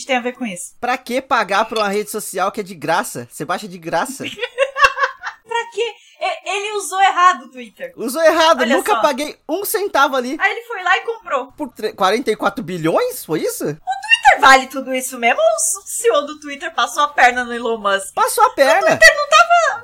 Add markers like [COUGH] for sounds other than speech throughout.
gente tem a ver com isso? Pra que pagar pra uma rede social que é de graça? Você baixa de graça. [LAUGHS] pra quê? Ele usou errado o Twitter. Usou errado, Olha nunca só. paguei um centavo ali. Aí ele foi lá e comprou. Por 44 bilhões? Foi isso? O Twitter vale tudo isso mesmo? Ou o CEO do Twitter passou a perna no Elon Musk? Passou a perna. O Twitter não tava,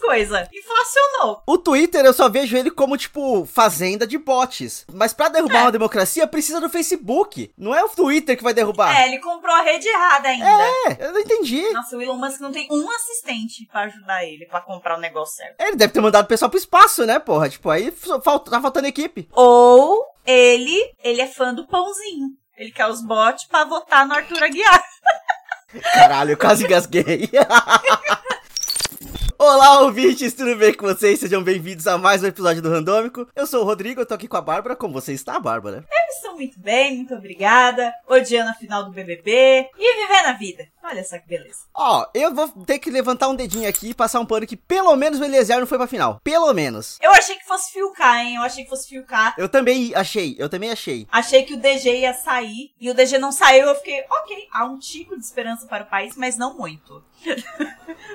coisas. Inflacionou. O Twitter eu só vejo ele como, tipo, fazenda de bots. Mas para derrubar é. uma democracia, precisa do Facebook. Não é o Twitter que vai derrubar. É, ele comprou a rede errada ainda. É, eu não entendi. Nossa, o Elon Musk não tem um assistente para ajudar ele, para comprar o negócio certo. Ele deve ter mandado o pessoal pro espaço, né, porra? Tipo, aí falta, tá faltando equipe. Ou ele, ele é fã do pãozinho. Ele quer os bots pra votar no Arthur Aguiar. [LAUGHS] Caralho, eu quase engasguei. [LAUGHS] Olá, ouvintes, tudo bem com vocês? Sejam bem-vindos a mais um episódio do Randômico. Eu sou o Rodrigo, eu tô aqui com a Bárbara. Como você está, Bárbara? Eu estou muito bem, muito obrigada. Odiando a final do BBB e vivendo a vida. Olha só que beleza. Ó, eu vou ter que levantar um dedinho aqui e passar um pano que pelo menos o Eliezer não foi pra final. Pelo menos. Eu achei que fosse Fiucar, hein? Eu achei que fosse Fiucar. Eu também achei, eu também achei. Achei que o DG ia sair e o DG não saiu. Eu fiquei, ok, há um tipo de esperança para o país, mas não muito.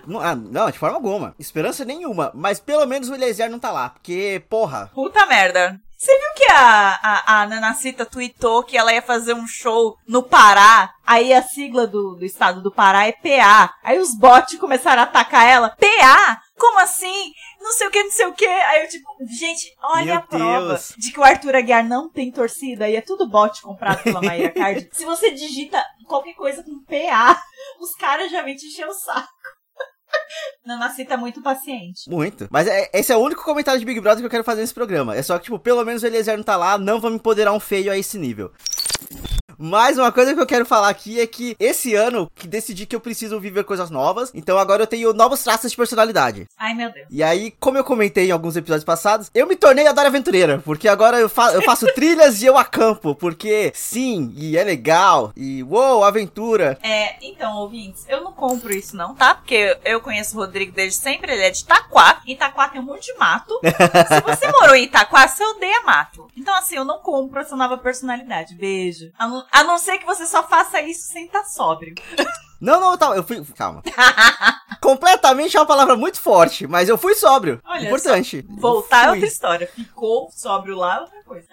Não, ah, não, de forma alguma. Esperança nenhuma. Mas pelo menos o Eliezer não tá lá. Porque, porra. Puta merda. Você viu que a, a, a Nanacita tweetou que ela ia fazer um show no Pará? Aí a sigla do, do estado do Pará é PA. Aí os bots começaram a atacar ela. PA? Como assim? Não sei o que, não sei o que. Aí eu, tipo, gente, olha Meu a prova Deus. de que o Arthur Aguiar não tem torcida e é tudo bot comprado pela Maíra [LAUGHS] Card. Se você digita qualquer coisa com PA, os caras já vêm te encher o saco. [LAUGHS] Nanacita tá muito paciente. Muito. Mas é, esse é o único comentário de Big Brother que eu quero fazer nesse programa. É só que, tipo, pelo menos o Eliezer não tá lá, não vamos empoderar um feio a esse nível. Mas uma coisa que eu quero falar aqui é que esse ano que decidi que eu preciso viver coisas novas, então agora eu tenho novos traços de personalidade. Ai, meu Deus. E aí, como eu comentei em alguns episódios passados, eu me tornei a Dora Aventureira, porque agora eu, fa eu faço [LAUGHS] trilhas e eu acampo, porque sim, e é legal, e uou, aventura. É, então, ouvintes, eu não compro isso não, tá? Porque eu conheço o Rodrigo desde sempre, ele é de Itaquá, Itaquá tem um monte de mato. [LAUGHS] Se você morou em Itaquá, você odeia mato. Então, assim, eu não compro essa nova personalidade. Beijo. A não, a não ser que você só faça isso sem estar tá sóbrio. Não, não, tá, eu fui. Calma. [LAUGHS] Completamente é uma palavra muito forte, mas eu fui sóbrio. Olha, Importante. Voltar é outra história. Ficou sóbrio lá é outra coisa.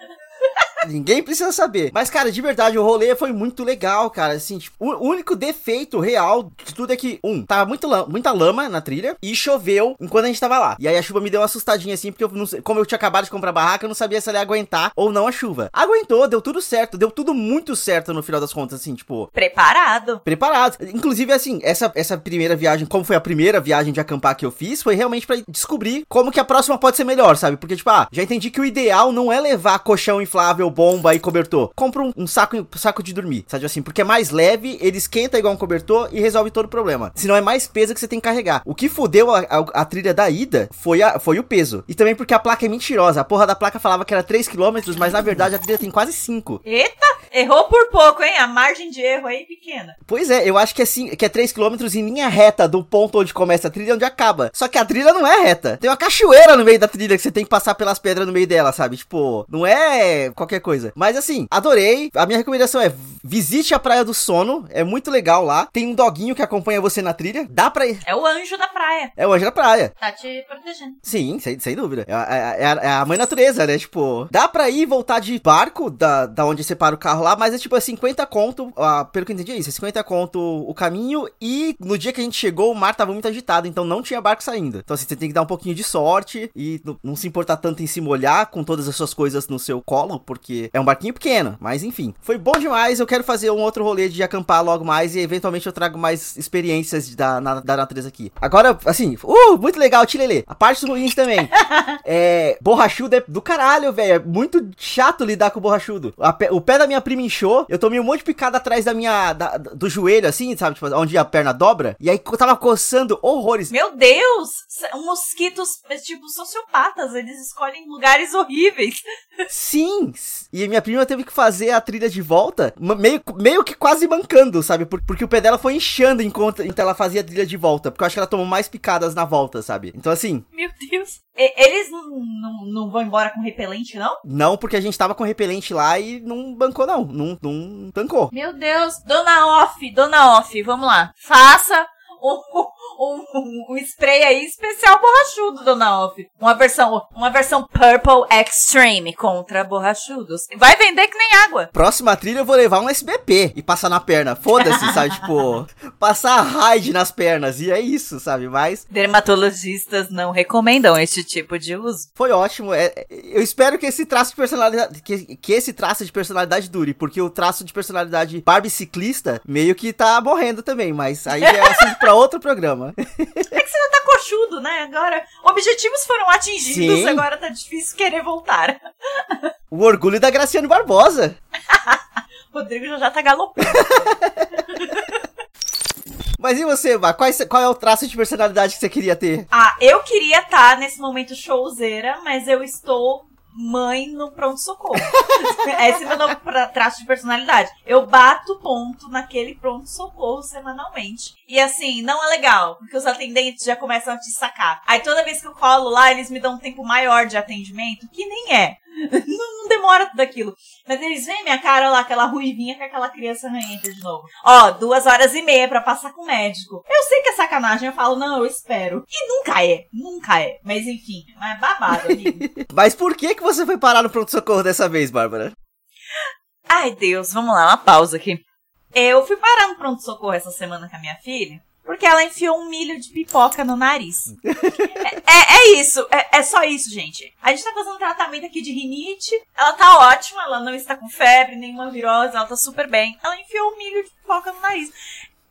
Ninguém precisa saber. Mas, cara, de verdade, o rolê foi muito legal, cara. Assim, tipo, o único defeito real de tudo é que, um, tava muito muita lama na trilha e choveu enquanto a gente tava lá. E aí a chuva me deu uma assustadinha, assim, porque eu não sei, como eu tinha acabado de comprar barraca, eu não sabia se ela ia aguentar ou não a chuva. Aguentou, deu tudo certo, deu tudo muito certo no final das contas, assim, tipo. Preparado. Preparado. Inclusive, assim, essa, essa primeira viagem, como foi a primeira viagem de acampar que eu fiz, foi realmente para descobrir como que a próxima pode ser melhor, sabe? Porque, tipo, ah, já entendi que o ideal não é levar colchão inflável bomba e cobertor. Compra um, um saco, um saco de dormir, sabe assim? Porque é mais leve, ele esquenta igual um cobertor e resolve todo o problema. Senão é mais peso que você tem que carregar. O que fudeu a, a, a trilha da ida foi, a, foi o peso. E também porque a placa é mentirosa. A porra da placa falava que era 3 km, mas na verdade a trilha tem quase 5. Eita! Errou por pouco, hein? A margem de erro aí é pequena. Pois é, eu acho que é, assim, que é 3 km em linha reta do ponto onde começa a trilha onde acaba. Só que a trilha não é reta. Tem uma cachoeira no meio da trilha que você tem que passar pelas pedras no meio dela, sabe? Tipo, não é qualquer coisa. Mas assim, adorei. A minha recomendação é visite a Praia do Sono. É muito legal lá. Tem um doguinho que acompanha você na trilha. Dá pra ir. É o anjo da praia. É o anjo da praia. Tá te protegendo. Sim, sem, sem dúvida. É, é, é, a, é mãe natureza, né? Tipo, dá pra ir e voltar de barco da, da onde você para o carro lá, mas é tipo é 50 conto. Uh, pelo que eu entendi é isso. É 50 conto o caminho. E no dia que a gente chegou, o mar tava muito agitado. Então não tinha barco saindo. Então assim, você tem que dar um pouquinho de sorte e não se importar tanto em se molhar com todas as suas coisas no seu colo, porque é um barquinho pequeno mas enfim. Foi bom demais, eu quero fazer um outro rolê de acampar logo mais e eventualmente eu trago mais experiências da, na, da natureza aqui. Agora, assim, uh, muito legal, Tilele. A parte ruins também. [LAUGHS] é, borrachudo é do caralho, velho. É muito chato lidar com borrachudo. O pé da minha prima inchou, eu tomei um monte de picada atrás da minha, da, do joelho, assim, sabe? Tipo, onde a perna dobra. E aí eu tava coçando horrores. Meu Deus! Mosquitos, tipo, sociopatas, eles escolhem lugares horríveis. Sim! E minha prima teve que fazer a trilha de volta, meio, meio que quase mancando, sabe? porque o pé dela foi inchando enquanto, enquanto ela fazia a trilha de volta. Porque eu acho que ela tomou mais picadas na volta, sabe? Então, assim. Meu Deus. E, eles não, não, não vão embora com repelente, não? Não, porque a gente tava com repelente lá e não bancou, não, não, não tancou. Meu Deus, Dona Off, Dona Off, vamos lá. Faça um, um, um, spray aí especial borrachudo, Dona Off. Uma versão, uma versão Purple Extreme contra borrachudos. Vai vender que nem água. Próxima trilha eu vou levar um SBP e passar na perna. Foda-se, sabe? [LAUGHS] Tipo, passar raid nas pernas. E é isso, sabe? Mas. Dermatologistas não recomendam este tipo de uso. Foi ótimo. É, eu espero que esse traço de personalidade. Que, que esse traço de personalidade dure. Porque o traço de personalidade Barbie ciclista meio que tá morrendo também. Mas aí é assunto [LAUGHS] outro programa. [LAUGHS] É que você já tá coxudo, né? Agora, objetivos foram atingidos, Sim. agora tá difícil querer voltar. O orgulho da Graciane Barbosa. [LAUGHS] Rodrigo já, já tá galopando. [LAUGHS] Mas e você, Vá? Qual, qual, é o traço de personalidade que você queria ter? Ah, eu queria estar tá nesse momento showzeira, mas eu estou mãe no pronto-socorro. [LAUGHS] Esse é meu novo traço de personalidade. Eu bato ponto naquele pronto-socorro semanalmente. E assim, não é legal, porque os atendentes já começam a te sacar. Aí toda vez que eu colo lá, eles me dão um tempo maior de atendimento, que nem é. [LAUGHS] não, demora tudo aquilo. Mas eles veem minha cara lá, aquela ruivinha com aquela criança ranhenta de novo. Ó, duas horas e meia para passar com o médico. Eu sei que é sacanagem, eu falo, não, eu espero. E nunca é, nunca é. Mas enfim, é babado, amigo. [LAUGHS] Mas por que, que você foi parar no pronto-socorro dessa vez, Bárbara? Ai, Deus, vamos lá, uma pausa aqui. Eu fui parar no pronto-socorro essa semana com a minha filha. Porque ela enfiou um milho de pipoca no nariz. [LAUGHS] é, é, é, isso, é, é, só isso, gente. A gente tá fazendo um tratamento aqui de rinite. Ela tá ótima, ela não está com febre, nenhuma virose, ela tá super bem. Ela enfiou um milho de pipoca no nariz.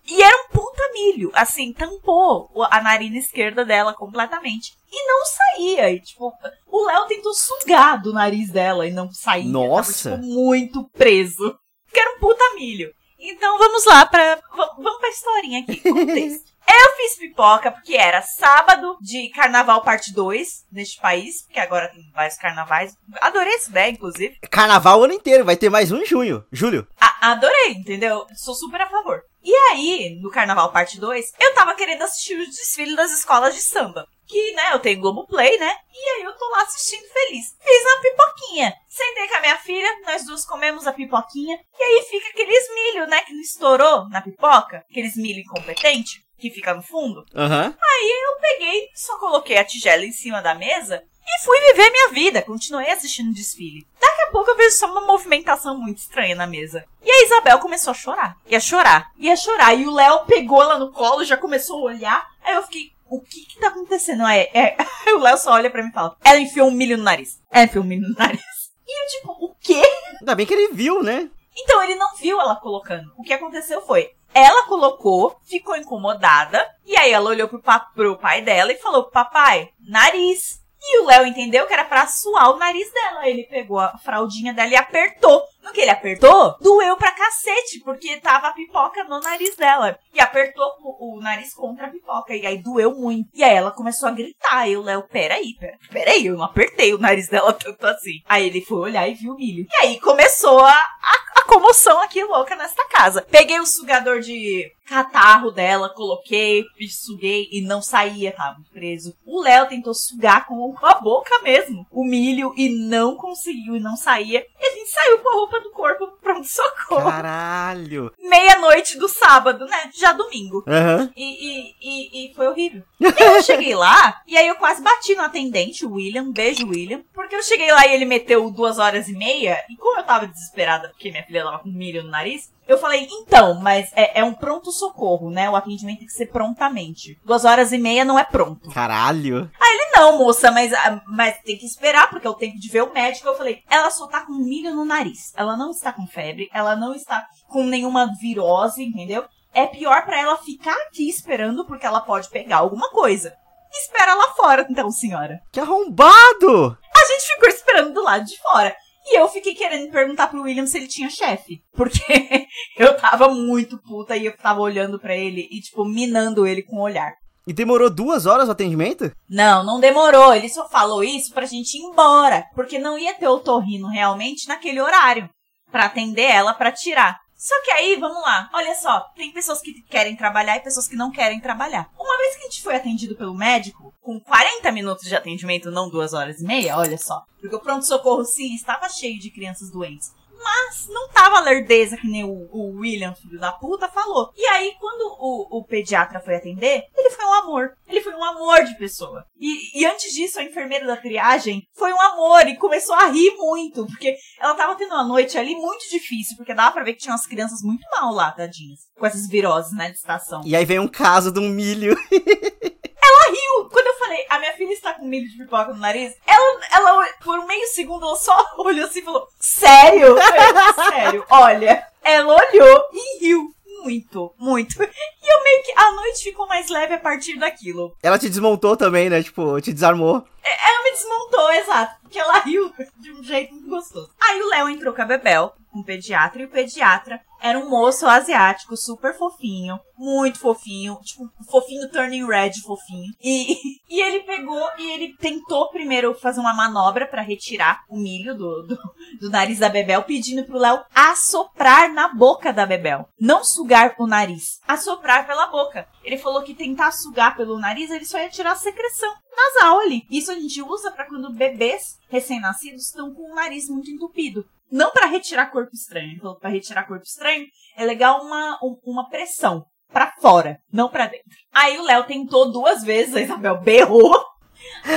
E era um puta milho, assim, tampou a narina esquerda dela completamente. E não saía. E, tipo, o Léo tentou sugar do nariz dela e não saía. Nossa! Tava, tipo, muito preso. Porque era um puta milho. Então vamos lá para vamos pra historinha aqui. [LAUGHS] Eu fiz pipoca porque era sábado de carnaval parte 2 neste país, porque agora tem vários carnavais. Adorei essa ideia, inclusive. Carnaval o ano inteiro, vai ter mais um em junho. Julho. A adorei, entendeu? Sou super a favor. E aí, no carnaval parte 2, eu tava querendo assistir o desfile das escolas de samba que, né, eu tenho Globoplay, né? E aí eu tô lá assistindo feliz. Fiz uma pipoquinha. Sentei com a minha filha, nós duas comemos a pipoquinha. E aí fica aqueles milho, né, que não estourou na pipoca. Aqueles milho incompetente que fica no fundo. Uhum. Aí eu peguei, só coloquei a tigela em cima da mesa e fui viver minha vida. Continuei assistindo o desfile. Daqui a pouco eu vejo só uma movimentação muito estranha na mesa. E a Isabel começou a chorar. Ia chorar. Ia chorar. E o Léo pegou ela no colo, já começou a olhar. Aí eu fiquei, o que que tá acontecendo? É, é... [LAUGHS] o Léo só olha pra mim e fala, ela enfiou um milho no nariz. Ela enfiou um milho no nariz. [LAUGHS] E eu tipo, o quê? Ainda bem que ele viu, né? Então, ele não viu ela colocando. O que aconteceu foi, ela colocou, ficou incomodada, e aí ela olhou pro, pro pai dela e falou, papai, nariz. E o Léo entendeu que era pra suar o nariz dela. Ele pegou a fraldinha dela e apertou. No que ele apertou, doeu pra cacete, porque tava a pipoca no nariz dela. E apertou o, o nariz contra a pipoca. E aí doeu muito. E aí ela começou a gritar. E o Léo, peraí, peraí, peraí, eu não apertei o nariz dela [LAUGHS] tanto assim. Aí ele foi olhar e viu o milho. E aí começou a, a, a comoção aqui louca nesta casa. Peguei o sugador de catarro dela, coloquei, suguei e não saía, tava preso. O Léo tentou sugar com a boca mesmo o milho e não conseguiu e não saía. E gente saiu com a roupa do corpo pronto socorro. Caralho! Meia-noite do sábado, né? Já domingo. Uhum. E, e, e, e, foi horrível. E eu cheguei lá, e aí eu quase bati no atendente, o William, beijo William, porque eu cheguei lá e ele meteu duas horas e meia, e como eu tava desesperada porque minha filha tava com milho no nariz, eu falei, então, mas é, é um pronto-socorro, né? O atendimento tem que ser prontamente. Duas horas e meia não é pronto. Caralho. Aí ele, não, moça, mas, ah, mas tem que esperar, porque é o tempo de ver o médico. Eu falei, ela só tá com milho no nariz. Ela não está com febre, ela não está com nenhuma virose, entendeu? É pior para ela ficar aqui esperando, porque ela pode pegar alguma coisa. Espera lá fora, então, senhora. Que arrombado! A gente ficou esperando do lado de fora. E eu fiquei querendo perguntar pro William se ele tinha chefe. Porque [LAUGHS] eu tava muito puta e eu tava olhando para ele e, tipo, minando ele com o olhar. E demorou duas horas o atendimento? Não, não demorou. Ele só falou isso pra gente ir embora. Porque não ia ter o torrino realmente naquele horário. para atender ela para tirar. Só que aí, vamos lá, olha só, tem pessoas que querem trabalhar e pessoas que não querem trabalhar. Uma vez que a gente foi atendido pelo médico, com 40 minutos de atendimento, não duas horas e meia, olha só. Porque o pronto-socorro, sim, estava cheio de crianças doentes. Mas não tava lerdeza que nem o, o William, filho da puta, falou. E aí, quando o, o pediatra foi atender, ele foi um amor. Ele foi um amor de pessoa. E, e antes disso, a enfermeira da triagem foi um amor e começou a rir muito, porque ela tava tendo uma noite ali muito difícil, porque dava pra ver que tinha umas crianças muito mal lá, tadinhas. Com essas viroses, né, de estação. E aí vem um caso de um milho. [LAUGHS] ela riu. Quando eu falei, a minha filha está com milho de pipoca no nariz, ela, ela por meio segundo, ela só [LAUGHS] olhou assim e falou, sério? Eu, sério, olha. Ela olhou e riu. Muito, muito. E eu meio que. A noite ficou mais leve a partir daquilo. Ela te desmontou também, né? Tipo, te desarmou. Ela me desmontou, exato. Porque ela riu de um jeito muito gostoso. Aí o Léo entrou com a Bebel, o pediatra, e o pediatra era um moço asiático, super fofinho, muito fofinho, tipo, fofinho turning red, fofinho. E, [LAUGHS] e ele pegou e ele tentou primeiro fazer uma manobra para retirar o milho do, do, do, nariz da Bebel, pedindo pro Léo assoprar na boca da Bebel. Não sugar o nariz, assoprar pela boca. Ele falou que tentar sugar pelo nariz, ele só ia tirar a secreção nasal ali. Isso a gente usa para quando bebês recém-nascidos estão com o nariz muito entupido. Não para retirar corpo estranho. Então, para retirar corpo estranho, é legal uma, uma pressão para fora, não para dentro. Aí o Léo tentou duas vezes, a Isabel berrou.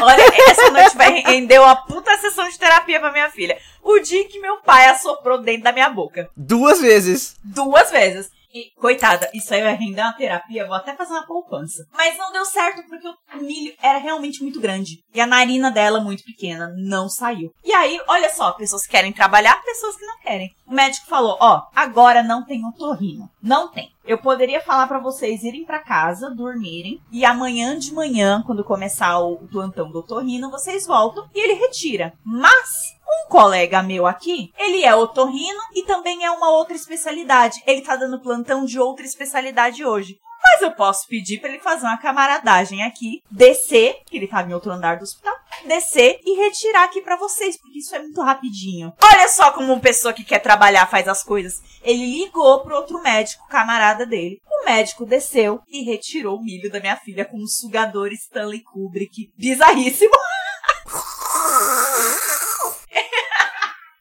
Olha, essa noite vai render uma puta sessão de terapia pra minha filha. O dia que meu pai assoprou dentro da minha boca. Duas vezes. Duas vezes. E, coitada, isso aí vai render uma terapia, vou até fazer uma poupança. Mas não deu certo porque o milho era realmente muito grande. E a narina dela, muito pequena, não saiu. E aí, olha só, pessoas que querem trabalhar, pessoas que não querem. O médico falou: ó, agora não tem otorrino. Não tem. Eu poderia falar para vocês irem para casa, dormirem, e amanhã de manhã, quando começar o plantão do otorrino, vocês voltam e ele retira. Mas um colega meu aqui, ele é otorrino e também é uma outra especialidade. Ele tá dando plantão de outra especialidade hoje. Mas eu posso pedir para ele fazer uma camaradagem aqui, descer, que ele tá em outro andar do hospital, descer e retirar aqui para vocês, porque isso é muito rapidinho. Olha só como uma pessoa que quer trabalhar faz as coisas. Ele ligou pro outro médico, camarada dele. O médico desceu e retirou o milho da minha filha com um sugador Stanley Kubrick. Bizarríssimo.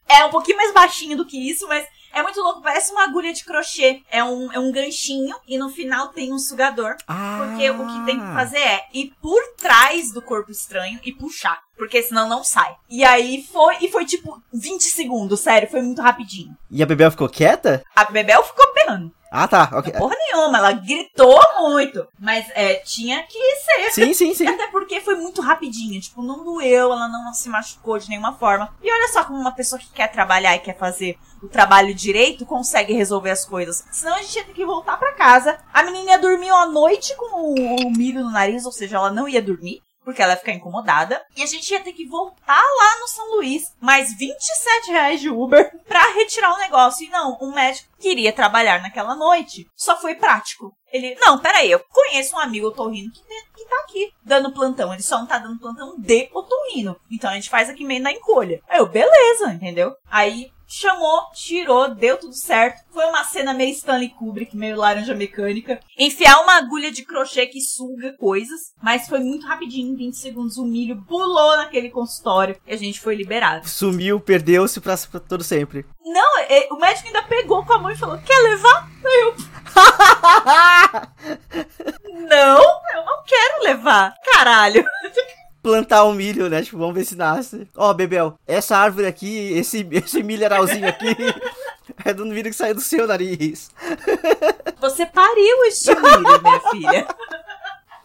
É um pouquinho mais baixinho do que isso, mas é muito louco, parece uma agulha de crochê. É um, é um ganchinho e no final tem um sugador. Ah. Porque o que tem que fazer é ir por trás do corpo estranho e puxar. Porque senão não sai. E aí foi, e foi tipo 20 segundos, sério, foi muito rapidinho. E a Bebel ficou quieta? A Bebel ficou berrando. Ah, tá. Ok. Porra nenhuma, ela gritou muito. Mas é, tinha que ser. Sim, sim, sim. Até porque foi muito rapidinho. Tipo, não doeu, ela não se machucou de nenhuma forma. E olha só como uma pessoa que quer trabalhar e quer fazer o trabalho direito consegue resolver as coisas. Senão a gente ia ter que voltar para casa. A menina ia dormir uma noite com o milho no nariz, ou seja, ela não ia dormir porque ela ia ficar incomodada. E a gente ia ter que voltar lá no São Luís, mais 27 reais de Uber, [LAUGHS] pra retirar o negócio. E não, o médico queria trabalhar naquela noite. Só foi prático. Ele, não, peraí, eu conheço um amigo otorrino que, que tá aqui dando plantão. Ele só não tá dando plantão de otorrino. Então a gente faz aqui meio na encolha. Aí eu, beleza, entendeu? Aí chamou, tirou, deu tudo certo. Foi uma cena meio Stanley Kubrick, meio laranja mecânica. Enfiar uma agulha de crochê que suga coisas, mas foi muito rapidinho, em 20 segundos o milho pulou naquele consultório e a gente foi liberado. Sumiu, perdeu-se pra, pra todo sempre. Não, é, o médico ainda pegou com a mão e falou: Quer levar? Eu. [LAUGHS] não, eu não quero levar. Caralho. [LAUGHS] plantar um milho, né? Tipo, vamos ver se nasce. Ó, oh, Bebel, essa árvore aqui, esse, [LAUGHS] esse milharalzinho aqui, [LAUGHS] é do milho que saiu do seu nariz. [LAUGHS] Você pariu este milho, minha filha.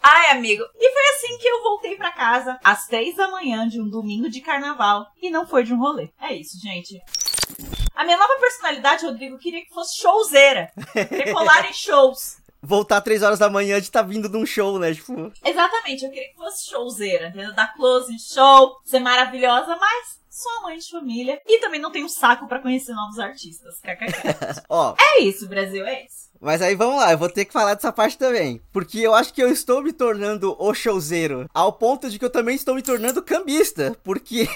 Ai, amigo. E foi assim que eu voltei para casa, às três da manhã de um domingo de carnaval. E não foi de um rolê. É isso, gente. A minha nova personalidade, Rodrigo, queria que fosse showzeira. Decolar em shows voltar três horas da manhã de estar tá vindo de um show, né? Tipo. Exatamente, eu queria que fosse showzeira, entendeu? Dar close em show, ser maravilhosa, mas sou mãe de família e também não tenho saco para conhecer novos artistas. [LAUGHS] Ó. é isso, Brasil, é isso. Mas aí vamos lá, eu vou ter que falar dessa parte também. Porque eu acho que eu estou me tornando o showzeiro. Ao ponto de que eu também estou me tornando cambista. Porque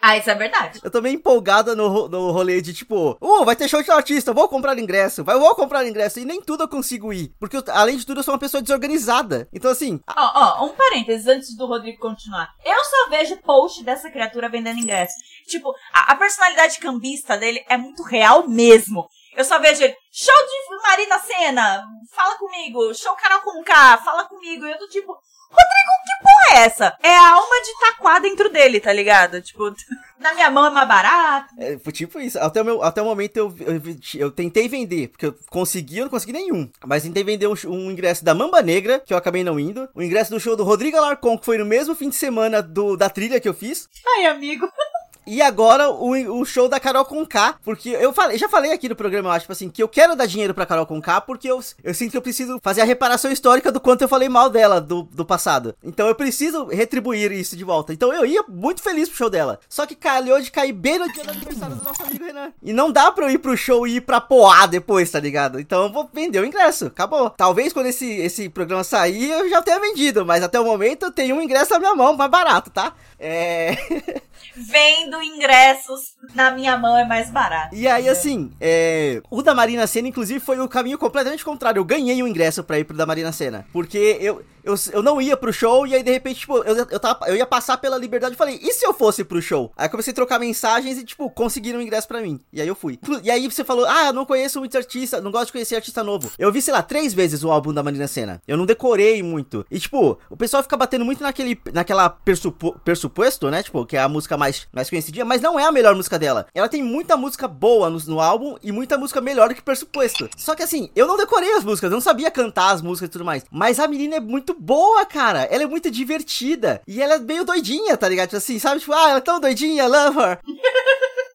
Ah, isso é verdade. Eu tô meio empolgada no, no rolê de tipo, uh, vai ter show de artista, vou comprar ingresso, vai, vou comprar ingresso. E nem tudo eu consigo ir. Porque, eu, além de tudo, eu sou uma pessoa desorganizada. Então, assim. Ó, oh, ó, oh, um parênteses antes do Rodrigo continuar. Eu só vejo post dessa criatura vendendo ingresso. Tipo, a, a personalidade cambista dele é muito real mesmo. Eu só vejo ele, show de Marina Senna, fala comigo, show Canal com K, fala comigo. E eu tô tipo, Rodrigo, que porra é essa? É a alma de taquá dentro dele, tá ligado? Tipo, [LAUGHS] na minha mão é mais barato. É, foi tipo isso. Até o, meu, até o momento eu, eu, eu, tentei vender, porque eu consegui, eu não consegui nenhum. Mas tentei vender um, um, ingresso da Mamba Negra, que eu acabei não indo. O ingresso do show do Rodrigo Alarcon, que foi no mesmo fim de semana do, da trilha que eu fiz. Ai, amigo. [LAUGHS] E agora o, o show da Carol Conká, porque eu falei, já falei aqui no programa, eu acho, tipo assim, que eu quero dar dinheiro pra Carol Conká, porque eu, eu sinto que eu preciso fazer a reparação histórica do quanto eu falei mal dela do, do passado. Então eu preciso retribuir isso de volta. Então eu ia muito feliz pro show dela. Só que calhou de cair bem no dia do aniversário do nosso amigo Renan. E não dá pra eu ir pro show e ir pra Poá depois, tá ligado? Então eu vou vender o ingresso. Acabou. Talvez quando esse, esse programa sair eu já tenha vendido, mas até o momento eu tenho um ingresso na minha mão, mais barato, tá? É. [LAUGHS] Vendo ingressos na minha mão é mais barato. E aí, assim, é... o da Marina Senna, inclusive, foi o caminho completamente contrário. Eu ganhei o um ingresso pra ir pro da Marina Senna. Porque eu, eu, eu não ia pro show e aí, de repente, tipo, eu, eu, tava, eu ia passar pela liberdade e falei, e se eu fosse pro show? Aí comecei a trocar mensagens e, tipo, conseguiram o ingresso pra mim. E aí eu fui. E aí você falou, ah, não conheço muito artista, não gosto de conhecer artista novo. Eu vi, sei lá, três vezes o álbum da Marina Senna. Eu não decorei muito. E, tipo, o pessoal fica batendo muito naquele, naquela persupo, pressuposto, né? Tipo, que é a música mais, mais conhecidinha, mas não é a melhor música dela. Ela tem muita música boa no, no álbum e muita música melhor do que pressuposto. Só que assim, eu não decorei as músicas, eu não sabia cantar as músicas e tudo mais. Mas a menina é muito boa, cara. Ela é muito divertida. E ela é meio doidinha, tá ligado? Tipo assim, sabe? Tipo, ah, ela é tão doidinha, love her.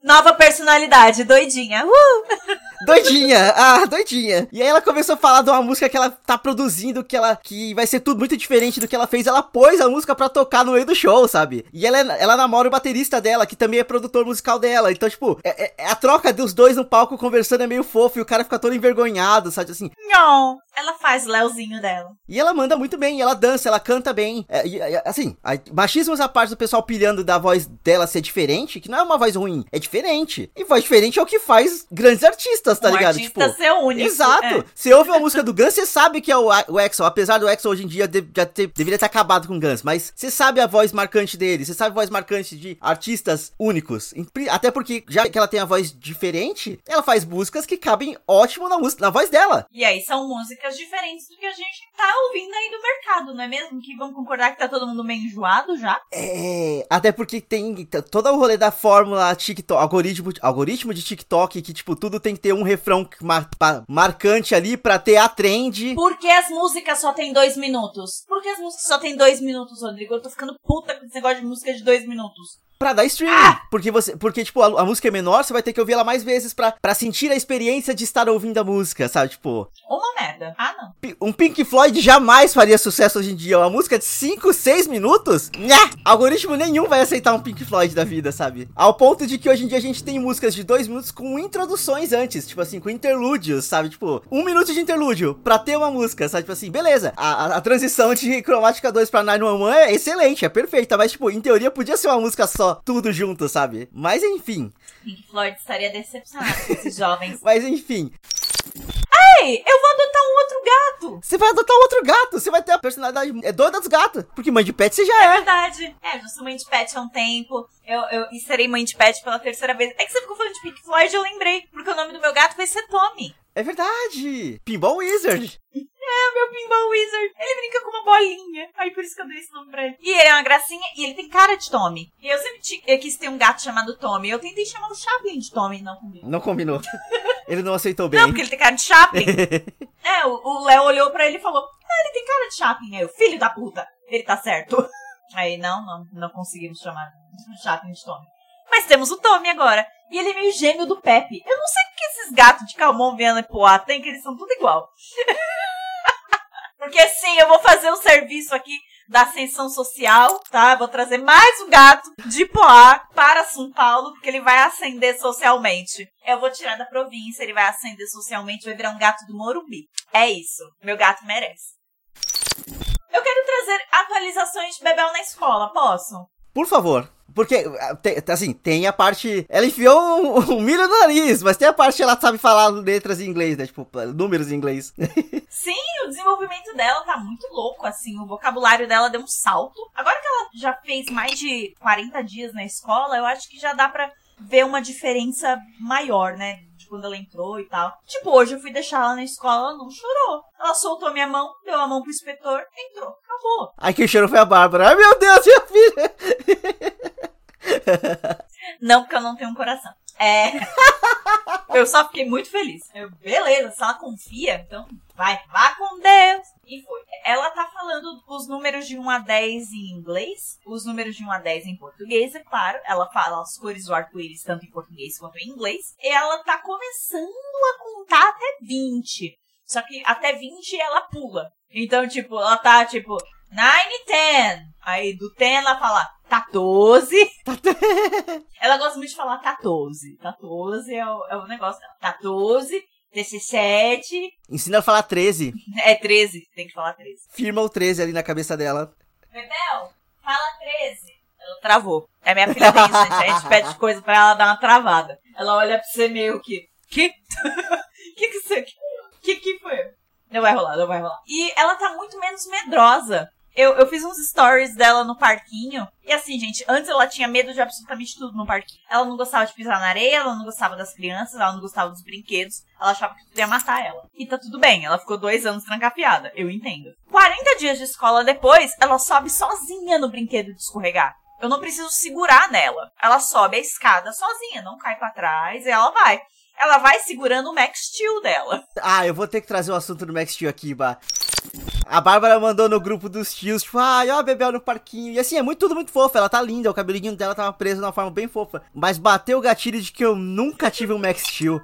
Nova personalidade, doidinha. Uh! Doidinha, ah, doidinha. E aí ela começou a falar de uma música que ela tá produzindo, que ela que vai ser tudo muito diferente do que ela fez. Ela pôs a música pra tocar no meio do show, sabe? E ela, ela namora o baterista dela, que também é produtor musical dela. Então, tipo, é, é, é a troca dos dois no palco conversando é meio fofo e o cara fica todo envergonhado, sabe? Assim. Não, ela faz Leozinho dela. E ela manda muito bem, ela dança, ela canta bem. É, e, assim, machismos à parte do pessoal pilhando da voz dela ser diferente, que não é uma voz ruim, é diferente. E voz diferente é o que faz grandes artistas, tá um ligado? Artista tipo, ser único. Exato. É. Você ouve uma música do Guns, você sabe que é o, o Exo, apesar do Exo hoje em dia de, já ter, deveria ter acabado com o Guns, mas você sabe a voz marcante dele, você sabe a voz marcante de artistas únicos. Até porque, já que ela tem a voz diferente, ela faz músicas que cabem ótimo na música, na voz dela. E aí são músicas diferentes do que a gente tá ouvindo aí no mercado, não é mesmo? Que vamos concordar que tá todo mundo meio enjoado já? É, até porque tem todo o rolê da fórmula TikTok, algoritmo, algoritmo de TikTok, que tipo, tudo tem que ter um refrão mar, marcante ali pra ter a trend. Por que as músicas só tem dois minutos? Por que as músicas só tem dois minutos, Rodrigo? Eu tô ficando puta com esse negócio de música de dois minutos pra dar streaming. Ah! Porque você, porque tipo, a, a, música é menor, você vai ter que ouvir ela mais vezes pra, pra sentir a experiência de estar ouvindo a música, sabe? Tipo. Uma merda. Ah, não. Um Pink Floyd jamais faria sucesso hoje em dia. Uma música de 5, 6 minutos? Nha! Algoritmo nenhum vai aceitar um Pink Floyd da vida, sabe? Ao ponto de que hoje em dia a gente tem músicas de 2 minutos com introduções antes, tipo assim, com interlúdios, sabe? Tipo, um minuto de interlúdio pra ter uma música, sabe? Tipo assim, beleza. A, a, a transição de Cromática 2 pra 911 é excelente, é perfeita, mas, tipo, em teoria podia ser uma música só tudo junto, sabe? Mas enfim. Pink Floyd estaria decepcionado com esses jovens. [LAUGHS] Mas enfim. Ei, eu vou adotar um outro gato. Você vai adotar outro gato. Você vai ter a personalidade é doida dos gatos. Porque mãe de pet você já é. É verdade. É, eu sou mãe de pet há um tempo. Eu, eu e serei mãe de pet pela terceira vez. É que você ficou falando de Pink Floyd, eu lembrei. Porque o nome do meu gato vai ser Tommy. É verdade! Pinball Wizard! [LAUGHS] É, o meu Pinball Wizard. Ele brinca com uma bolinha. Aí por isso que eu dei esse nome pra ele. E ele é uma gracinha e ele tem cara de Tommy. E eu sempre eu quis ter um gato chamado Tommy. Eu tentei chamar o Chaplin de Tommy, não combinou. Não combinou. [LAUGHS] ele não aceitou bem. Não, porque ele tem cara de Chaplin. [LAUGHS] é, o Léo olhou pra ele e falou: Ah, ele tem cara de Chaplin. Aí eu, filho da puta. Ele tá certo. [LAUGHS] Aí não, não, não conseguimos chamar o Chaplin de Tommy. Mas temos o Tommy agora. E ele é meio gêmeo do Pepe. Eu não sei o que esses gatos de Calmon, Viana e Poá têm, que eles são tudo igual. Porque sim, eu vou fazer um serviço aqui da ascensão social, tá? Vou trazer mais um gato de Poá para São Paulo, porque ele vai ascender socialmente. Eu vou tirar da província, ele vai ascender socialmente, vai virar um gato do Morumbi. É isso. Meu gato merece. Eu quero trazer atualizações de Bebel na escola, posso? Por favor. Porque, assim, tem a parte. Ela enfiou um, um, milho no nariz, mas tem a parte que ela sabe falar letras em inglês, né? Tipo, números em inglês. [LAUGHS] Sim, o desenvolvimento dela tá muito louco, assim. O vocabulário dela deu um salto. Agora que ela já fez mais de 40 dias na escola, eu acho que já dá pra ver uma diferença maior, né? De quando ela entrou e tal. Tipo, hoje eu fui deixar ela na escola, ela não chorou. Ela soltou minha mão, deu a mão pro inspetor, entrou. Acabou. Aí quem chorou foi a Bárbara. Ai, meu Deus, minha filha! [LAUGHS] não, porque eu não tenho um coração. É. [LAUGHS] eu só fiquei muito feliz. Eu, beleza, se ela confia, então vai, vá com Deus. E foi. Ela tá falando os números de 1 a 10 em inglês, os números de 1 a 10 em português, é claro. Ela fala as cores do arco-íris tanto em português quanto em inglês. E ela tá começando a contar até 20. Só que até 20 ela pula. Então, tipo, ela tá tipo 9 e 10. Aí do 10 ela fala 14. ela gosta muito de falar 14. 14 é o, é o negócio dela. 14. 17. Ensina a falar 13. É 13, tem que falar 13. Firma o 13 ali na cabeça dela. Bebel, fala 13. Ela travou. É minha filha tem isso, a gente pede coisa pra ela dar uma travada. Ela olha pra você meio que. Que? [LAUGHS] que que você. Que que foi? Não vai rolar, não vai rolar. E ela tá muito menos medrosa. Eu, eu fiz uns stories dela no parquinho. E assim, gente, antes ela tinha medo de absolutamente tudo no parquinho. Ela não gostava de pisar na areia, ela não gostava das crianças, ela não gostava dos brinquedos. Ela achava que tudo ia matar ela. E tá tudo bem, ela ficou dois anos trancafiada. Eu entendo. 40 dias de escola depois, ela sobe sozinha no brinquedo de escorregar. Eu não preciso segurar nela. Ela sobe a escada sozinha, não cai para trás e ela vai. Ela vai segurando o Max Steel dela. Ah, eu vou ter que trazer o assunto do Max Steel aqui, Bah. A Bárbara mandou no grupo dos tios, tipo, ai, ó a Bebel no parquinho. E assim, é muito, tudo muito fofo. Ela tá linda, o cabelinho dela tava preso de uma forma bem fofa. Mas bateu o gatilho de que eu nunca tive um Max Steel.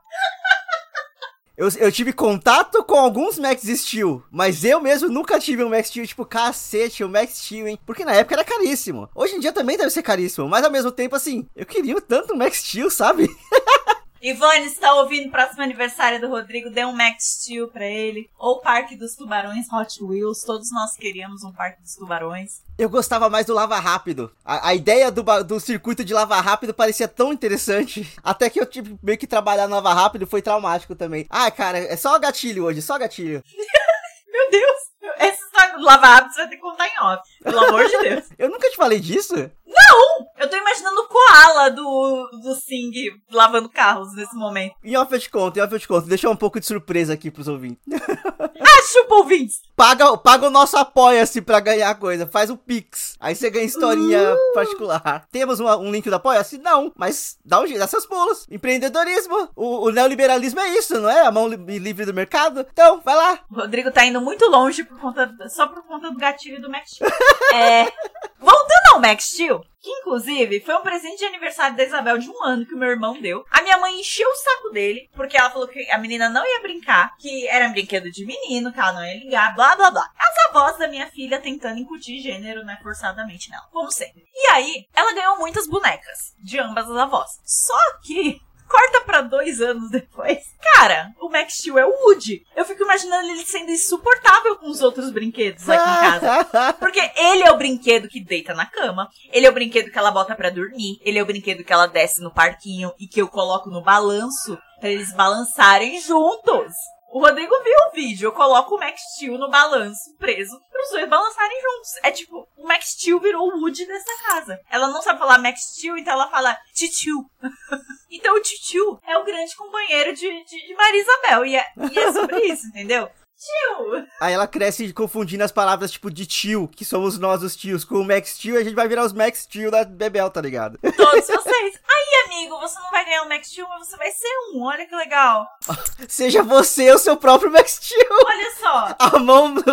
Eu, eu tive contato com alguns Max Steel, mas eu mesmo nunca tive um Max Steel, tipo, cacete, um Max Steel, hein? Porque na época era caríssimo. Hoje em dia também deve ser caríssimo, mas ao mesmo tempo, assim, eu queria tanto um Max Steel, sabe? [LAUGHS] Ivone está ouvindo o próximo aniversário do Rodrigo, dê um Max Steel pra ele. Ou Parque dos Tubarões Hot Wheels. Todos nós queríamos um Parque dos Tubarões. Eu gostava mais do Lava Rápido. A, a ideia do, do circuito de Lava Rápido parecia tão interessante. [LAUGHS] Até que eu tive meio que trabalhar no Lava Rápido foi traumático também. Ah, cara, é só gatilho hoje, só gatilho. [LAUGHS] Meu Deus! Essa história do Lava Rápido você vai ter que contar em off. Pelo amor de Deus. [LAUGHS] eu nunca te falei disso? Não! Eu tô imaginando o koala do, do Sing lavando carros nesse momento. Em off eu te conto, em off eu te conto. Deixa um pouco de surpresa aqui pros ouvintes. [LAUGHS] ah, chupa ouvintes! Paga, paga o nosso apoia-se pra ganhar coisa. Faz o Pix. Aí você ganha historinha uh! particular. Temos uma, um link do apoia-se? Não. Mas dá um jeito, dá seus pulos. Empreendedorismo. O, o, neoliberalismo é isso, não é? A mão li livre do mercado. Então, vai lá. O Rodrigo tá indo muito longe por conta, só por conta do gatilho do Max Steel. [LAUGHS] é. Voltando ao Max Steel, que inclusive foi um presente de aniversário da Isabel de um ano que o meu irmão deu. A minha mãe encheu o saco dele, porque ela falou que a menina não ia brincar, que era um brinquedo de menino, que ela não ia ligar, blá blá blá. As avós da minha filha tentando incutir gênero, né, forçadamente nela, como sempre. E aí, ela ganhou muitas bonecas, de ambas as avós. Só que Corta pra dois anos depois. Cara, o Max Steel é o Woody. Eu fico imaginando ele sendo insuportável com os outros brinquedos aqui em casa. [LAUGHS] Porque ele é o brinquedo que deita na cama. Ele é o brinquedo que ela bota pra dormir. Ele é o brinquedo que ela desce no parquinho e que eu coloco no balanço para eles balançarem juntos. O Rodrigo viu o vídeo, eu coloco o Max Steel no balanço, preso, para os dois balançarem juntos. É tipo, o Max Steel virou o Woody dessa casa. Ela não sabe falar Max Steel, então ela fala Titiu. [LAUGHS] então o Titiu é o grande companheiro de, de, de Maria Isabel. E é, e é sobre [LAUGHS] isso, entendeu? Tio! Aí ela cresce confundindo as palavras tipo de tio, que somos nós os tios, com o Max Tio, e a gente vai virar os Max Tio da Bebel, tá ligado? Todos [LAUGHS] vocês. Aí, amigo, você não vai ganhar o Max Tio, mas você vai ser um. Olha que legal. [LAUGHS] Seja você o seu próprio Max Tio. Olha só. A mão do,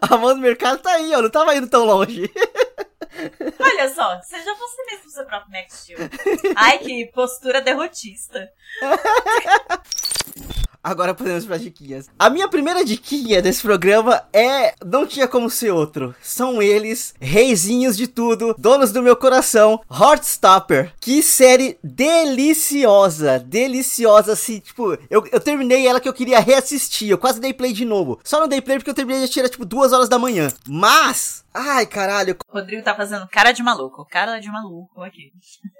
a mão do mercado tá aí, ó. Não tava indo tão longe. [LAUGHS] Olha só, seja você mesmo seu próprio Max Steel. Ai, que postura derrotista. [LAUGHS] Agora podemos para diquinhas. A minha primeira diquinha desse programa é. Não tinha como ser outro. São eles, reizinhos de tudo, donos do meu coração, Heartstopper. Que série deliciosa. Deliciosa, assim. Tipo, eu, eu terminei ela que eu queria reassistir. Eu quase dei play de novo. Só não dei play porque eu terminei de assistir, tipo, duas horas da manhã. Mas. Ai, caralho. Rodrigo tá fazendo cara de maluco. Cara de maluco aqui.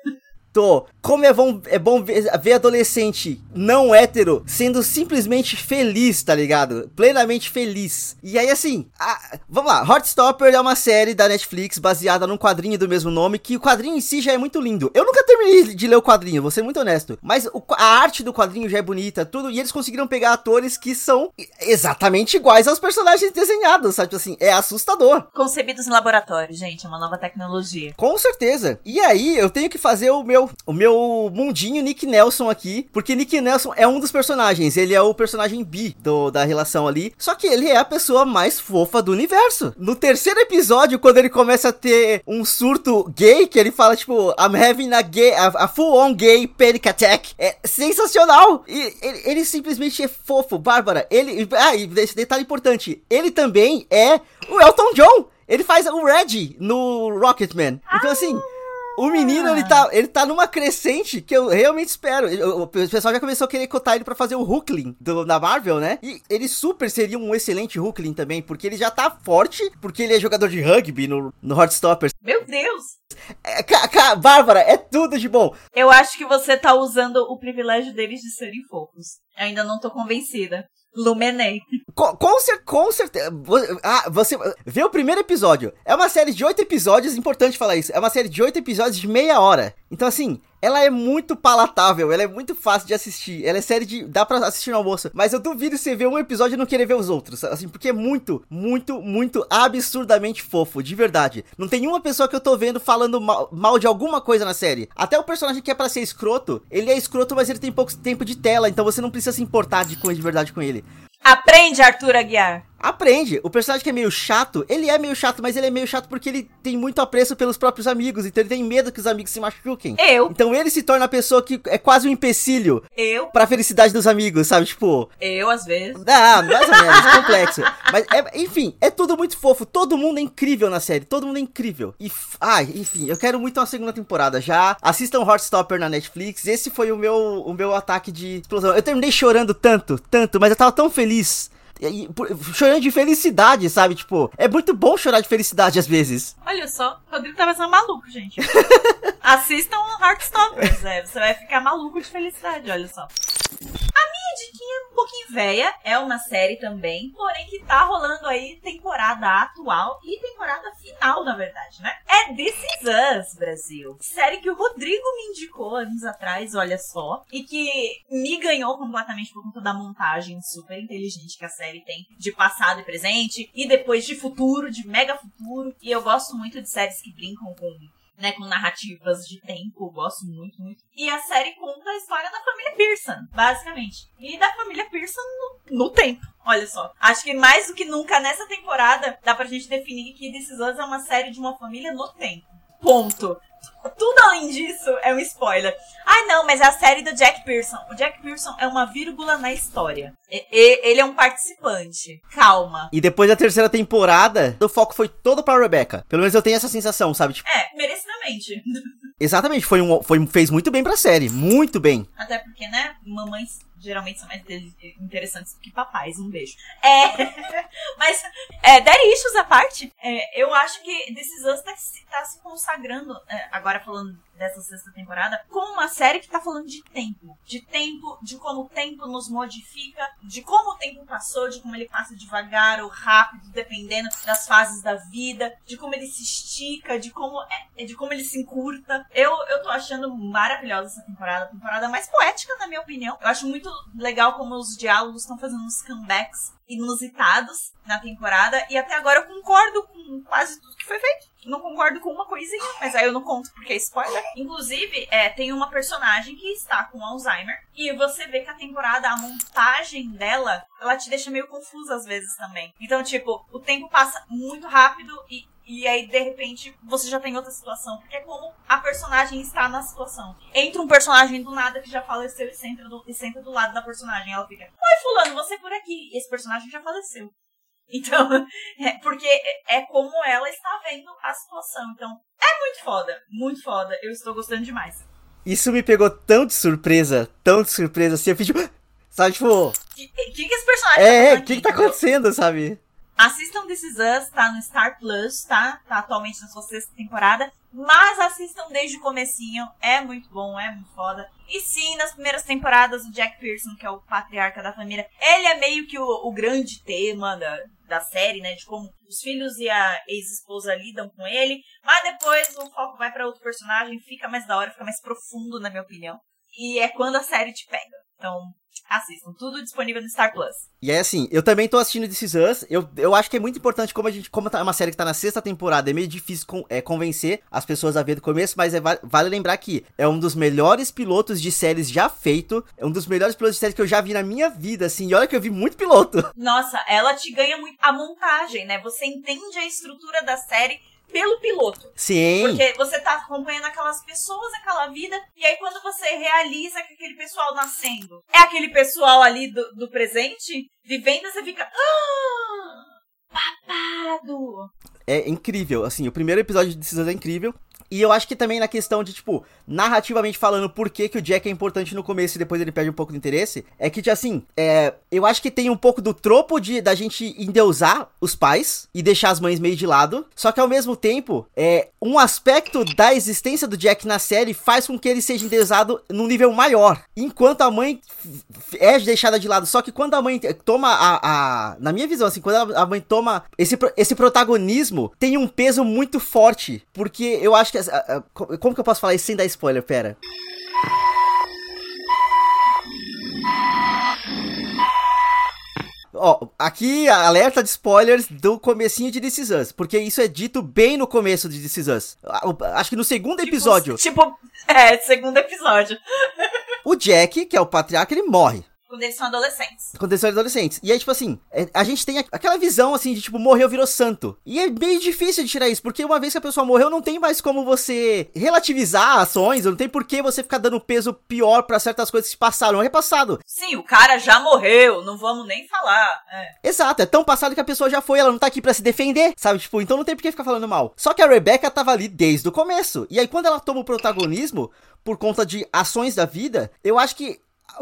[LAUGHS] Tô. Como é bom, é bom ver, ver, adolescente não hétero sendo simplesmente feliz, tá ligado? Plenamente feliz. E aí, assim, a, vamos lá. Heartstopper é uma série da Netflix baseada num quadrinho do mesmo nome, que o quadrinho em si já é muito lindo. Eu nunca terminei de ler o quadrinho, vou ser muito honesto. Mas o, a arte do quadrinho já é bonita, tudo. E eles conseguiram pegar atores que são exatamente iguais aos personagens desenhados, sabe? Tipo assim, é assustador. Concebidos em laboratório, gente, é uma nova tecnologia. Com certeza. E aí, eu tenho que fazer o meu meu, o meu mundinho Nick Nelson aqui, porque Nick Nelson é um dos personagens, ele é o personagem bi do, da relação ali, só que ele é a pessoa mais fofa do universo. No terceiro episódio, quando ele começa a ter um surto gay, que ele fala, tipo, I'm having a gay, a, a full-on gay panic attack, é sensacional! E ele, ele simplesmente é fofo, Bárbara, ele, ah, e detalhe importante, ele também é o Elton John! Ele faz o Reggie no Rocketman. Então, assim, o menino, ele tá, ele tá numa crescente que eu realmente espero. O pessoal já começou a querer cotar ele pra fazer o Hulkling do, da Marvel, né? E ele super seria um excelente Hulkling também, porque ele já tá forte, porque ele é jogador de rugby no, no Heartstoppers. Meu Deus! É, Bárbara, é tudo de bom. Eu acho que você tá usando o privilégio deles de serem fofos. Eu ainda não tô convencida. Lumenei. Com, com, com certeza. Ah, você. Vê o primeiro episódio. É uma série de oito episódios, importante falar isso. É uma série de oito episódios de meia hora. Então, assim, ela é muito palatável, ela é muito fácil de assistir. Ela é série de. dá pra assistir no almoço. Mas eu duvido você ver um episódio e não querer ver os outros. Assim, porque é muito, muito, muito absurdamente fofo, de verdade. Não tem uma pessoa que eu tô vendo falando mal, mal de alguma coisa na série. Até o personagem que é pra ser escroto, ele é escroto, mas ele tem pouco tempo de tela, então você não precisa se importar de de verdade com ele. Aprende, Arthur Aguiar. Aprende. O personagem que é meio chato, ele é meio chato, mas ele é meio chato porque ele tem muito apreço pelos próprios amigos. Então ele tem medo que os amigos se machuquem. Eu. Então ele se torna a pessoa que é quase um empecilho. Eu. Pra felicidade dos amigos, sabe? Tipo. Eu, às vezes. Ah, mais ou menos, complexo. Mas, é, enfim, é tudo muito fofo. Todo mundo é incrível na série. Todo mundo é incrível. E, ai, enfim, eu quero muito uma segunda temporada já. Assistam Heartstopper na Netflix. Esse foi o meu, o meu ataque de explosão. Eu terminei chorando tanto, tanto, mas eu tava tão feliz e, chorando de felicidade, sabe? Tipo, é muito bom chorar de felicidade às vezes. Olha só, o Rodrigo tá sendo maluco, gente. [LAUGHS] Assistam Heartstoppers, é, você vai ficar maluco de felicidade, olha só. A minha diquinha um pouquinho velha, é uma série também, porém que tá rolando aí temporada atual e temporada final, na verdade, né? É This Is Us, Brasil. Série que o Rodrigo me indicou anos atrás, olha só, e que me ganhou completamente por conta da montagem super inteligente que a série tem de passado e presente, e depois de futuro, de mega futuro. E eu gosto muito de séries que brincam com né, com narrativas de tempo, gosto muito, muito. E a série conta a história da família Pearson, basicamente. E da família Pearson no, no tempo. Olha só. Acho que mais do que nunca nessa temporada dá pra gente definir que Us é uma série de uma família no tempo. Ponto. Tudo além disso é um spoiler. Ai, não, mas é a série do Jack Pearson. O Jack Pearson é uma vírgula na história. E, e, ele é um participante. Calma. E depois da terceira temporada, o foco foi todo pra Rebecca. Pelo menos eu tenho essa sensação, sabe? Tipo... É, merecidamente. [LAUGHS] Exatamente, foi um, foi, fez muito bem pra série. Muito bem. Até porque, né, mamães geralmente são mais interessantes do que papais. Um beijo. É, [LAUGHS] mas, é, Daddy à parte, é, eu acho que This Is Us tá, tá se consagrando, é, agora falando dessa sexta temporada, com uma série que tá falando de tempo. De tempo, de como o tempo nos modifica, de como o tempo passou, de como ele passa devagar ou rápido, dependendo das fases da vida, de como ele se estica, de como, é, de como ele se encurta. Eu, eu tô achando maravilhosa essa temporada. A temporada mais poética, na minha opinião. Eu acho muito legal como os diálogos estão fazendo uns comebacks inusitados na temporada. E até agora eu concordo com quase tudo que foi feito não concordo com uma coisinha, mas aí eu não conto porque é spoiler. Inclusive, é, tem uma personagem que está com Alzheimer. E você vê que a temporada, a montagem dela, ela te deixa meio confusa às vezes também. Então, tipo, o tempo passa muito rápido e E aí, de repente, você já tem outra situação. Porque é como a personagem está na situação. Entra um personagem do nada que já faleceu e senta do, e senta do lado da personagem. Ela fica, oi, fulano, você por aqui. Esse personagem já faleceu. Então, [LAUGHS] é porque é como ela está vendo a situação. Então, é muito foda. Muito foda. Eu estou gostando demais. Isso me pegou tão de surpresa, tão de surpresa, assim, eu fiz tipo, [GASPS] sabe, tipo... O que, que, que esse personagem É, tá o que que tá acontecendo, sabe? Assistam This Is Us, tá no Star Plus, tá? Tá atualmente na sua sexta temporada. Mas assistam desde o comecinho, é muito bom, é muito foda. E sim, nas primeiras temporadas, o Jack Pearson, que é o patriarca da família, ele é meio que o, o grande tema da, da série, né? De como os filhos e a ex-esposa lidam com ele. Mas depois o foco vai para outro personagem, fica mais da hora, fica mais profundo, na minha opinião. E é quando a série te pega. Então, assistam. Tudo disponível no Star Plus. E é assim, eu também tô assistindo This Is Us. Eu, eu acho que é muito importante, como a gente, como tá uma série que tá na sexta temporada, é meio difícil é, convencer as pessoas a ver do começo, mas é, vale lembrar que é um dos melhores pilotos de séries já feito. É um dos melhores pilotos de séries que eu já vi na minha vida, assim. E olha que eu vi muito piloto. Nossa, ela te ganha muito. A montagem, né? Você entende a estrutura da série pelo piloto. Sim. Porque você tá acompanhando aquelas pessoas, aquela vida, e aí quando você realiza que aquele pessoal nascendo é aquele pessoal ali do, do presente, vivendo, você fica. Ah, babado! É incrível, assim, o primeiro episódio de Decisões é incrível. E eu acho que também na questão de, tipo, narrativamente falando por que, que o Jack é importante no começo e depois ele perde um pouco de interesse, é que, assim, é, eu acho que tem um pouco do tropo de da gente endeusar os pais e deixar as mães meio de lado. Só que ao mesmo tempo, é, um aspecto da existência do Jack na série faz com que ele seja endeusado num nível maior. Enquanto a mãe é deixada de lado. Só que quando a mãe toma a. a na minha visão, assim, quando a mãe toma esse, esse protagonismo, tem um peso muito forte. Porque eu acho que como que eu posso falar isso sem dar spoiler? Pera. Ó, aqui alerta de spoilers do comecinho de This Is Us, porque isso é dito bem no começo de This Is Us. Acho que no segundo tipo, episódio. Tipo, é, segundo episódio. o Jack, que é o patriarca, ele morre. Quando eles são adolescentes. Quando eles são adolescentes. E aí, tipo assim, é, a gente tem aquela visão, assim, de tipo, morreu, virou santo. E é bem difícil de tirar isso, porque uma vez que a pessoa morreu, não tem mais como você relativizar ações, não tem por que você ficar dando peso pior para certas coisas que passaram. É repassado. Sim, o cara já morreu, não vamos nem falar. É. Exato, é tão passado que a pessoa já foi, ela não tá aqui para se defender, sabe? Tipo, então não tem por que ficar falando mal. Só que a Rebecca tava ali desde o começo. E aí, quando ela toma o protagonismo, por conta de ações da vida, eu acho que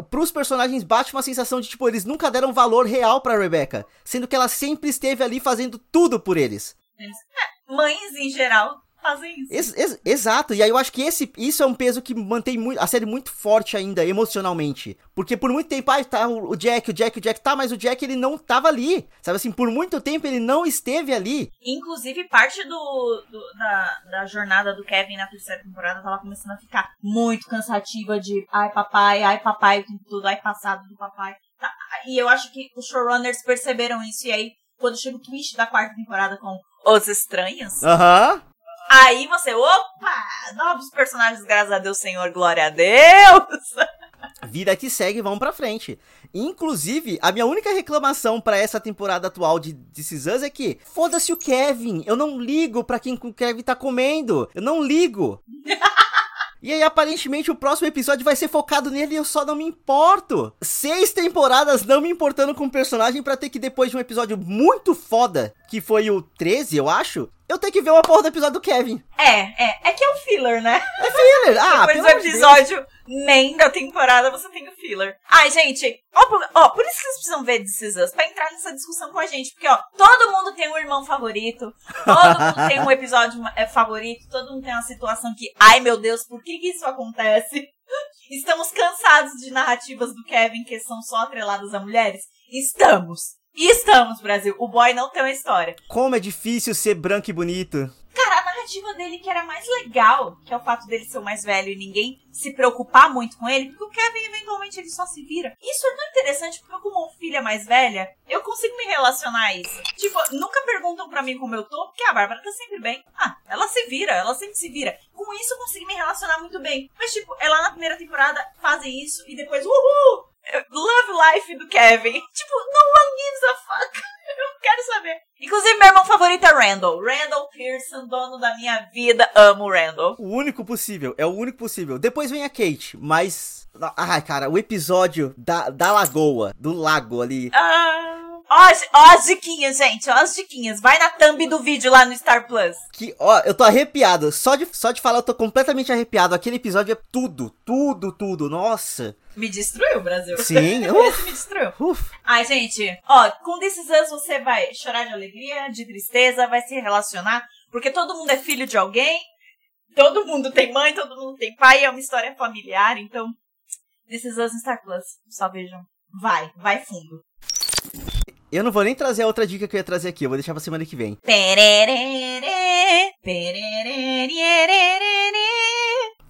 pros personagens bate uma sensação de, tipo, eles nunca deram valor real pra Rebecca. Sendo que ela sempre esteve ali fazendo tudo por eles. É, mães, em geral, fazem isso. Ex ex exato, e aí eu acho que esse, isso é um peso que mantém muito, a série muito forte ainda, emocionalmente. Porque por muito tempo, ah, tá o Jack, o Jack, o Jack, tá, mas o Jack ele não tava ali. Sabe assim, por muito tempo ele não esteve ali. Inclusive, parte do, do da, da jornada do Kevin na terceira temporada tava começando a ficar muito cansativa de ai papai, ai papai, tudo, ai passado do papai. Tá, e eu acho que os showrunners perceberam isso, e aí, quando chega o twist da quarta temporada com Os Estranhos, Aham. Uhum. Aí você, opa, novos personagens, graças a Deus, Senhor, glória a Deus. [LAUGHS] Vida que segue, vamos pra frente. Inclusive, a minha única reclamação para essa temporada atual de Us é que foda-se o Kevin. Eu não ligo pra quem o Kevin tá comendo. Eu não ligo. [LAUGHS] E aí, aparentemente, o próximo episódio vai ser focado nele e eu só não me importo. Seis temporadas não me importando com o personagem para ter que, depois de um episódio muito foda, que foi o 13, eu acho, eu tenho que ver uma porra do episódio do Kevin. É, é. É que é o filler, né? É filler. Ah, Depois do episódio nem da temporada, você tem o filler. Ai, gente, ó, ó, por isso que vocês precisam ver This Is Us, pra entrar nessa discussão com a gente. Porque, ó, todo mundo tem um irmão favorito, todo mundo tem um episódio é, favorito, todo mundo tem uma situação que, ai meu Deus, por que, que isso acontece? Estamos cansados de narrativas do Kevin que são só atreladas a mulheres? Estamos. E estamos, Brasil. O boy não tem uma história. Como é difícil ser branco e bonito. Cara, a narrativa dele que era mais legal, que é o fato dele ser o mais velho e ninguém se preocupar muito com ele, porque o Kevin eventualmente ele só se vira. Isso é tão interessante porque eu, como filha mais velha, eu consigo me relacionar a isso. Tipo, nunca perguntam para mim como eu tô, porque a Bárbara tá sempre bem. Ah, ela se vira, ela sempre se vira. Com isso eu consigo me relacionar muito bem. Mas, tipo, ela na primeira temporada fazem isso e depois, uhul! Love Life do Kevin. Tipo, no one gives a fuck. [LAUGHS] Quero saber. Inclusive, meu irmão favorito é Randall. Randall Pearson, dono da minha vida. Amo o Randall. O único possível, é o único possível. Depois vem a Kate, mas. Ai, cara, o episódio da, da lagoa, do lago ali. Ah. Ó, as- ó as diquinhas, gente. Ó as diquinhas. Vai na thumb do vídeo lá no Star Plus. Que, ó, eu tô arrepiado. Só de, só de falar, eu tô completamente arrepiado. Aquele episódio é tudo, tudo, tudo. Nossa. Me destruiu, Brasil. Sim, [LAUGHS] Esse me destruiu. Uf. Ai, gente, ó, com Us você vai chorar de alegria, de tristeza, vai se relacionar, porque todo mundo é filho de alguém, todo mundo tem mãe, todo mundo tem pai, é uma história familiar, então Us no Star Plus, só vejam. Vai, vai fundo. Eu não vou nem trazer a outra dica que eu ia trazer aqui, eu vou deixar pra semana que vem.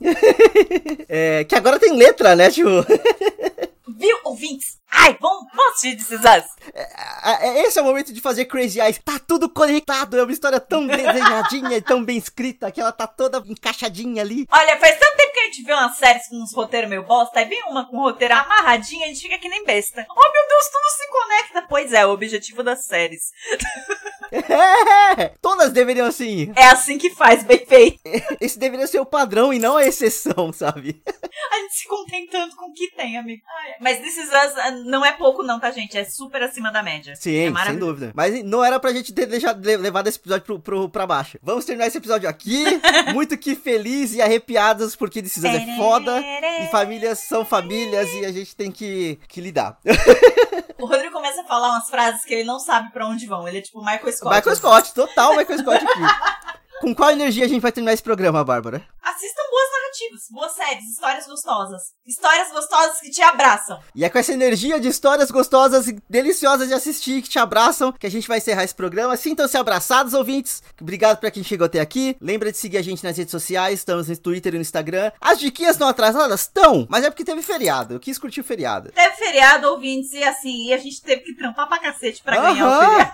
[LAUGHS] É, que agora tem letra, né, tipo. [LAUGHS] Viu, ouvintes? Ai, vamos, vamos. Ah, é- Esse é o momento de fazer Crazy Eyes. Tá tudo conectado, é uma história tão desenhadinha e tão bem escrita que ela tá toda encaixadinha ali. Olha, faz tanto tempo que a gente vê umas séries com uns roteiros meio bosta, aí vem uma com um roteiro amarradinho, a gente fica que nem besta. Oh, meu Deus, tudo se conecta. Pois é, o objetivo das séries. [LAUGHS] É, [LAUGHS] todas deveriam assim. É assim que faz, bem feito. [LAUGHS] Esse deveria ser o padrão e não a exceção, sabe? A gente se contentando com o que tem, amigo. Ai, mas This Is Us ah, não é pouco não, tá, gente? É super acima da média. é Sim, sem maravilhoso. dúvida. Mas não era pra gente ter deixado, le- levado esse episódio pro, pro, pra baixo. Vamos terminar esse episódio aqui, [LAUGHS] muito que feliz e arrepiados, porque This Is Us é foda. E famílias são famílias e a gente tem que, que lidar. O Rodrigo começa a falar umas frases que ele não sabe pra onde vão. Ele é tipo Michael Scott. Michael Scott, total Michael Scott aqui. Com qual energia a gente vai terminar esse programa, Bárbara? Assistam boas narrativas, boas séries, histórias gostosas. Histórias gostosas que te abraçam. E é com essa energia de histórias gostosas e deliciosas de assistir que te abraçam que a gente vai encerrar esse programa. Sintam-se abraçados, ouvintes. Obrigado pra quem chegou até aqui. Lembra de seguir a gente nas redes sociais. Estamos no Twitter e no Instagram. As diquinhas estão atrasadas? Estão, mas é porque teve feriado. Eu quis curtir o feriado. Teve feriado, ouvintes, e assim, e a gente teve que trampar pra cacete pra ganhar o feriado.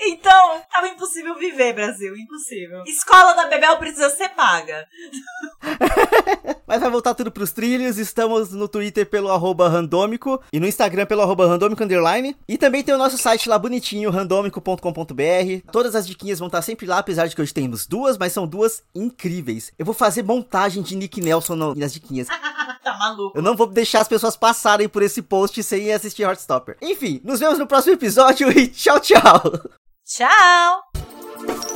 Então, tava impossível viver, Brasil. Impossível. Escola da Bebel precisa ser paga. [LAUGHS] Mas vai voltar tudo pros trilhos. Estamos no Twitter pelo arroba randômico e no Instagram pelo arroba randômico underline. E também tem o nosso site lá bonitinho, randômico.com.br. Todas as diquinhas vão estar sempre lá, apesar de que hoje temos duas, mas são duas incríveis. Eu vou fazer montagem de Nick Nelson nas diquinhas. [LAUGHS] tá maluco. Eu não vou deixar as pessoas passarem por esse post sem assistir Heartstopper. Enfim, nos vemos no próximo episódio e [LAUGHS] tchau, tchau! Tchau!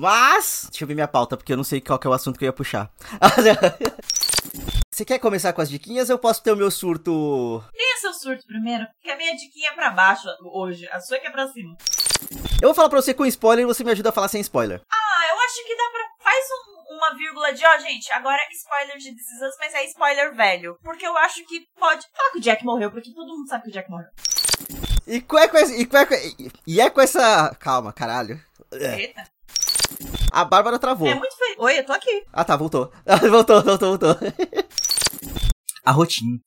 Mas, deixa eu ver minha pauta, porque eu não sei qual é o assunto que eu ia puxar. [LAUGHS] Você quer começar com as diquinhas ou eu posso ter o meu surto? É seu surto primeiro? Porque a minha diquinha é pra baixo hoje. A sua é que é pra cima. Eu vou falar pra você com spoiler e você me ajuda a falar sem spoiler. Ah, eu acho que dá pra. Faz um- uma vírgula de, ó, gente, agora é spoiler de Us, mas é spoiler velho. Porque eu acho que pode. Falar que o Jack morreu, porque todo mundo sabe que o Jack morreu. E, qual é com essa, e, é com- e é com essa. Calma, caralho. É. Eita. A Bárbara travou. É muito feio. Oi, eu tô aqui. Ah tá, voltou. [LAUGHS] voltou, voltou, voltou. Arrotinho.